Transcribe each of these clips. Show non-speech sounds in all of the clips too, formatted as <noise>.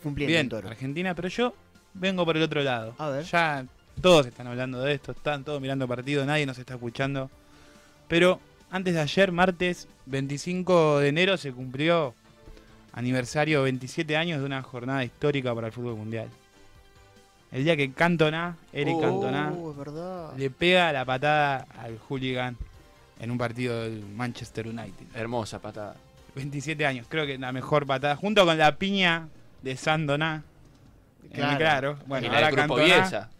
cumpliendo Bien, toro. Argentina, pero yo vengo por el otro lado. A ver. Ya todos están hablando de esto, están todos mirando partido, nadie nos está escuchando. Pero antes de ayer, martes 25 de enero, se cumplió aniversario 27 años de una jornada histórica para el fútbol mundial. El día que Cantona, Eric Oh, Cantona, le pega la patada al hooligan en un partido del Manchester United. Hermosa patada. 27 años, creo que la mejor patada, junto con la piña de Sandoná. Claro. Claro, claro. Bueno, y la ahora de Grupo Cantona- Bielsa.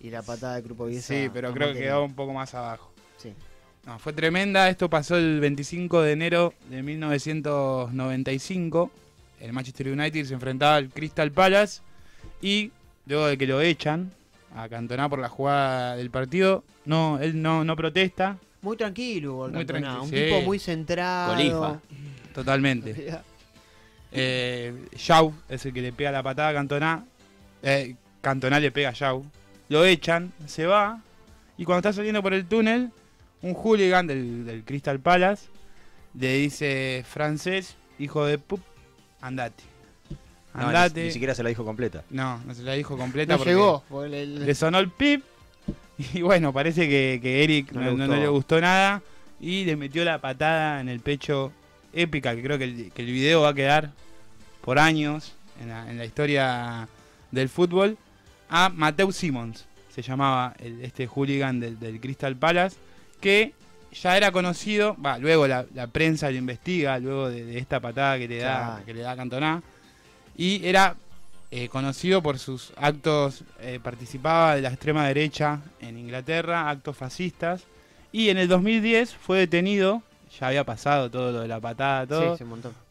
Y la patada de Grupo Bielsa. Sí, pero creo que quedó un poco más abajo. Sí. No, fue tremenda. Esto pasó el 25 de enero de 1995. El Manchester United se enfrentaba al Crystal Palace y luego de que lo echan a Cantona por la jugada del partido, no, él no, no protesta Muy tranquilo, Muy tranquilo, Un sí. tipo muy centrado. Colifa. totalmente. <laughs> Eh, Shaw es el que le pega la patada a Cantona. Eh, Cantona le pega a Shaw. Lo echan, se va. Y cuando está saliendo por el túnel, un hooligan del, del Crystal Palace le dice: Francés, hijo de pup, andate. No, ni- Andate. ni, siquiera se la dijo completa. No, no se la dijo completa No porque llegó. porque el- le sonó el pip. Y bueno, parece que, que Eric No no, le no- no gustó. le gustó nada. Y le metió la patada en el pecho épica, que creo que el, que el video va a quedar por años en la, en la historia del fútbol. A Mateo Simons, se llamaba el- este hooligan del, del Crystal Palace, que ya era conocido, va, luego la, la prensa lo investiga, luego de, de esta patada que le da, que le da Cantona, y era eh, conocido por sus actos, eh, participaba de la extrema derecha en Inglaterra, actos fascistas, y en el 2010 fue detenido, ya había pasado todo lo de la patada, todo, Sí.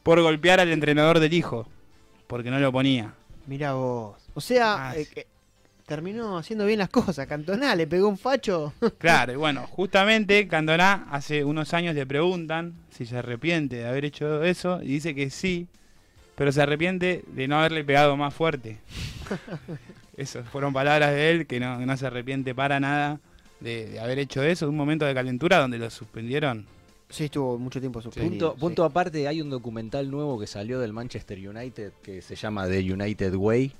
Por golpear al entrenador del hijo, porque no lo ponía. Mira vos. O sea, Ah, eh, que terminó haciendo bien las cosas. Cantona le pegó un facho. <laughs> Claro, y bueno, justamente Cantona hace unos años le preguntan si se arrepiente de haber hecho eso y dice que sí, pero se arrepiente de no haberle pegado más fuerte. <laughs> Esas fueron palabras de él, que no, se arrepiente para nada de, de haber hecho eso, un momento de calentura donde lo suspendieron. Sí, estuvo mucho tiempo suspendido. Punto, sí. punto aparte, hay un documental nuevo que salió del Manchester United que se llama The United Way,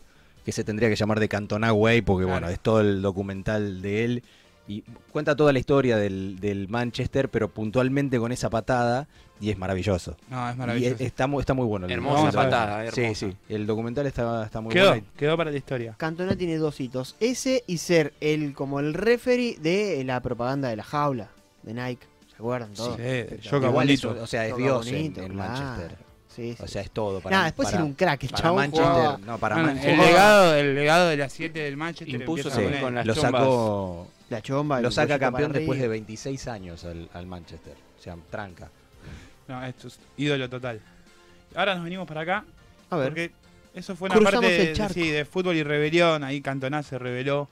que se tendría que llamar de Cantona Way, porque Claro. bueno, es todo el documental de él. Y cuenta toda la historia del, del Manchester, pero puntualmente con esa patada, y es maravilloso. No, es Y maravilloso. es- está, muy, está muy bueno. el Hermosa documental. patada, hermosa. Sí, sí. El documental está, está muy quedó, bueno. quedó para la historia. Cantona tiene dos hitos. Ese y ser el como el referee de la propaganda de la jaula de Nike. ¿Se acuerdan todos? Sí, bonito. eso, o sea, es Dios en, bonito, en claro. Manchester. Sí, sí. O sea, es todo para Nah, después para- era un crack. El para chabón Manchester, jugaba- no, para Manchester. el, legado, el legado de las 7 del Manchester Impuso con las lo sacó La chomba. Lo saca campeón después de arriba. 26 años al, al Manchester. O sea, tranca. No, esto es ídolo total. Ahora nos venimos para acá. A ver. Porque eso fue una Cruzamos parte sí, de fútbol y rebelión. Ahí Cantona se rebeló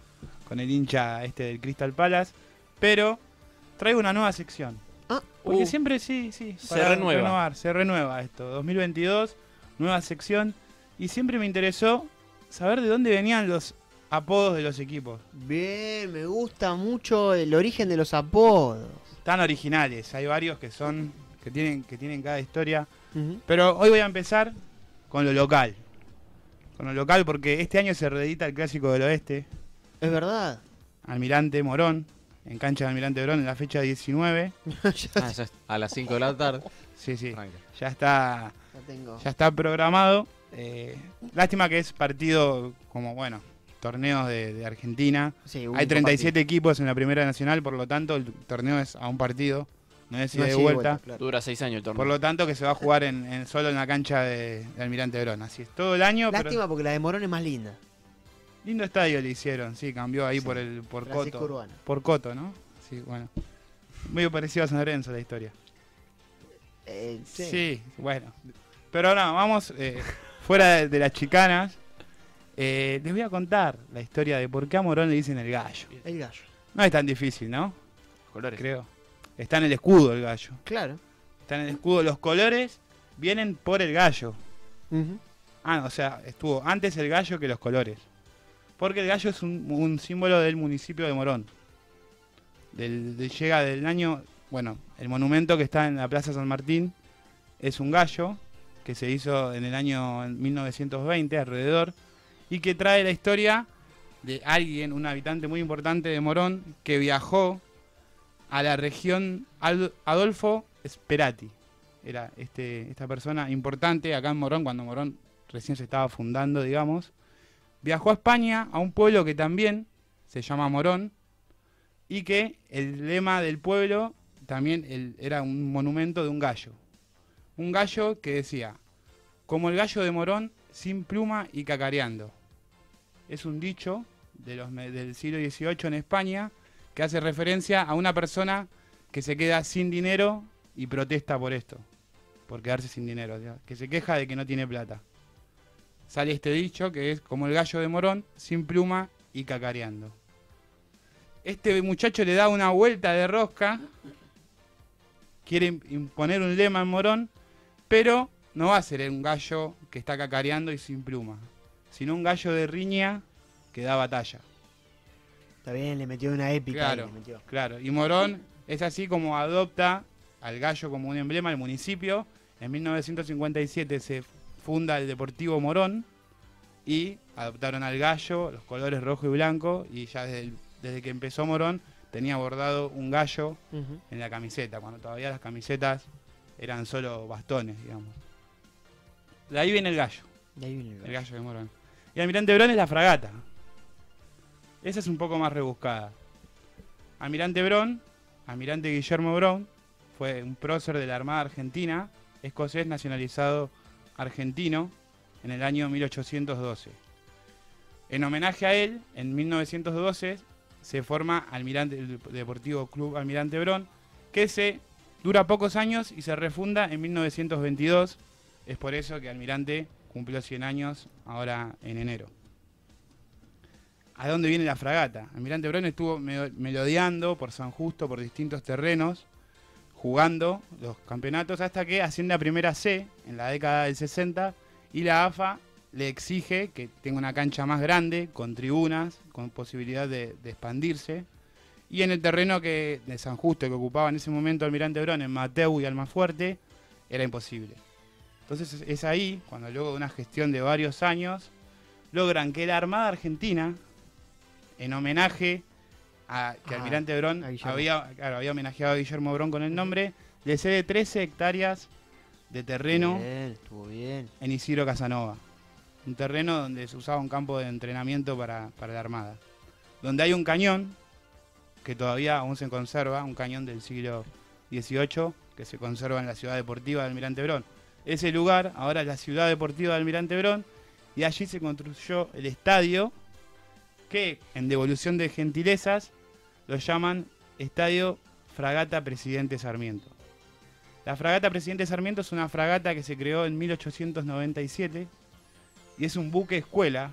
con el hincha este del Crystal Palace. Pero traigo una nueva sección. Ah, Porque Uh. siempre sí, sí. Se renueva. renovar, se renueva esto. 2022, nueva sección. Y siempre me interesó saber de dónde venían los apodos de los equipos. Bien, me gusta mucho el origen de los apodos. Tan originales. Hay varios que son. que tienen, que tienen cada historia. Pero hoy voy a empezar con lo local. Con lo local porque este año se reedita el Clásico del Oeste. Es verdad. Almirante Morón. En cancha de Almirante Morón en la fecha 19. <laughs> Ah, ya a las 5 de la tarde. Sí, sí. Ya está, Ya tengo. ya está programado. Eh, lástima que es partido como, bueno, torneos de, de Argentina. Sí, Hay un 37 equipos en la Primera Nacional, por lo tanto el torneo es a un partido. No es partido. ida No, de sí, vuelta. claro. Dura 6 años el torneo. Por lo tanto que se va a jugar en, en- solo en la cancha de, de Almirante Morón. Así es, todo el año. pero- Lástima porque la de Morón es más linda. Lindo estadio le hicieron, sí, cambió ahí Sí. por el por Francisco Coto. Por Coto, ¿no? Sí, bueno. Muy parecido a San Lorenzo la historia. Eh, Sí, sí. bueno. Pero ahora vamos eh, fuera de, de las chicanas. Eh, les voy a contar la historia de por qué a Morón le dicen el gallo. El gallo. No es tan difícil, ¿no? Colores. Creo. Está en el escudo el gallo. Claro. Está en el escudo. Los colores vienen por el gallo. Ah, o sea, estuvo antes el gallo que los colores. Porque el gallo es un, símbolo del municipio de Morón. Del, de- llega del año. Bueno, el monumento que está en la Plaza San Martín es un gallo que se hizo en el año 1920 alrededor y que trae la historia de alguien, un habitante muy importante de Morón, que viajó a la región Adolfo Sperati. Era este, esta persona importante acá en Morón, cuando Morón recién se estaba fundando, digamos. Viajó a España, a un pueblo que también se llama Morón, y que el lema del pueblo también el- era un monumento de un gallo. Un gallo que decía, como el gallo de Morón, sin pluma y cacareando. Es un dicho de los, del siglo XVIII en España que hace referencia a una persona que se queda sin dinero y protesta por esto, por quedarse sin dinero, que se queja de que no tiene plata. Sale este dicho que es como el gallo de Morón, sin pluma y cacareando. Este muchacho le da una vuelta de rosca, quiere im- imponer un lema en Morón, pero no va a ser un gallo que está cacareando y sin pluma, sino un gallo de riña que da batalla. Está bien, le metió una épica. ahí, Claro, le metió. claro. Y Morón es así como adopta al gallo como un emblema del municipio. En 1957 se funda el Deportivo Morón y adoptaron al gallo, los colores rojo y blanco, y ya desde, el- desde que empezó Morón tenía bordado un gallo en la camiseta, cuando todavía las camisetas eran solo bastones, digamos. De ahí viene el gallo. Y ahí viene el El gallo. gallo de Morón. Y Almirante Brón es la fragata. Esa es un poco más rebuscada. Almirante Brón, Almirante Guillermo Brón, fue un prócer de la Armada Argentina, escocés nacionalizado argentino en el año 1812. En homenaje a él, en 1912 se forma Almirante, el Deportivo Club Almirante Brón, que se dura pocos años y se refunda en 1922. Es por eso que Almirante cumplió 100 años ahora en enero. ¿A dónde viene la fragata? Almirante Brón estuvo me- melodeando por San Justo, por distintos terrenos, jugando los campeonatos hasta que asciende a Primera C en la década del 60 y la AFA le exige que tenga una cancha más grande, con tribunas, con posibilidad de, expandirse. Y en el terreno que, de San Justo que ocupaba en ese momento Almirante Brón, en Mateu y Almafuerte, era imposible. Entonces es- es ahí, cuando luego de una gestión de varios años, logran que la Armada Argentina, en homenaje a que Ah, Almirante Brón había, claro, había homenajeado a Guillermo Brón con el nombre, le cede 13 hectáreas de terreno Bien, estuvo bien. en Isidro Casanova. Un terreno donde se usaba un campo de entrenamiento para, para la Armada. Donde hay un cañón, que todavía aún se conserva, un cañón del siglo XVIII, que se conserva en la ciudad deportiva de Almirante Brón. Ese lugar ahora es la ciudad deportiva de Almirante Brón, y allí se construyó el estadio, que en devolución de gentilezas lo llaman Estadio Fragata Presidente Sarmiento. La fragata Presidente Sarmiento es una fragata que se creó en 1897 y es un buque escuela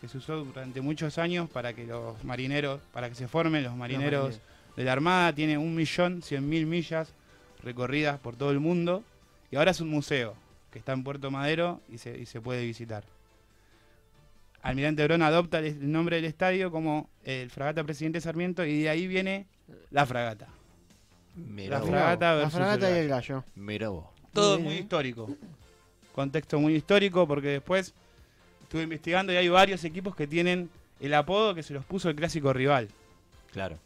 que se usó durante muchos años para que los marineros, para que se formen los marineros marineros. de la Armada. Tiene un millón cien mil millas recorridas por todo el mundo y ahora es un museo que está en Puerto Madero y se, y se puede visitar. Almirante Brón adopta el, nombre del estadio como el Fragata Presidente Sarmiento y de ahí viene la fragata. Mira La vos. fragata La versus fragata el y el gallo. Mira vos. todo Muy histórico. Contexto muy histórico porque después estuve investigando y hay varios equipos que tienen el apodo que se los puso el clásico rival. Claro.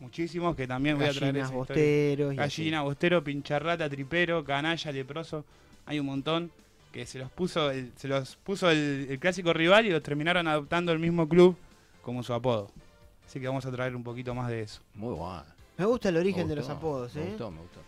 Muchísimos que también voy a traer bosteros. Gallina, bostero, pincharrata, tripero, canalla, leproso. Hay un montón que se los puso el, se los puso el, el clásico rival y los terminaron adoptando el mismo club como su apodo. Así que vamos a traer un poquito más de eso. Muy bueno. Me gusta el origen Me de los apodos, Me ¿eh? gustó, me gustó.